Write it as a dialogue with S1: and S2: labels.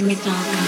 S1: to me
S2: toca.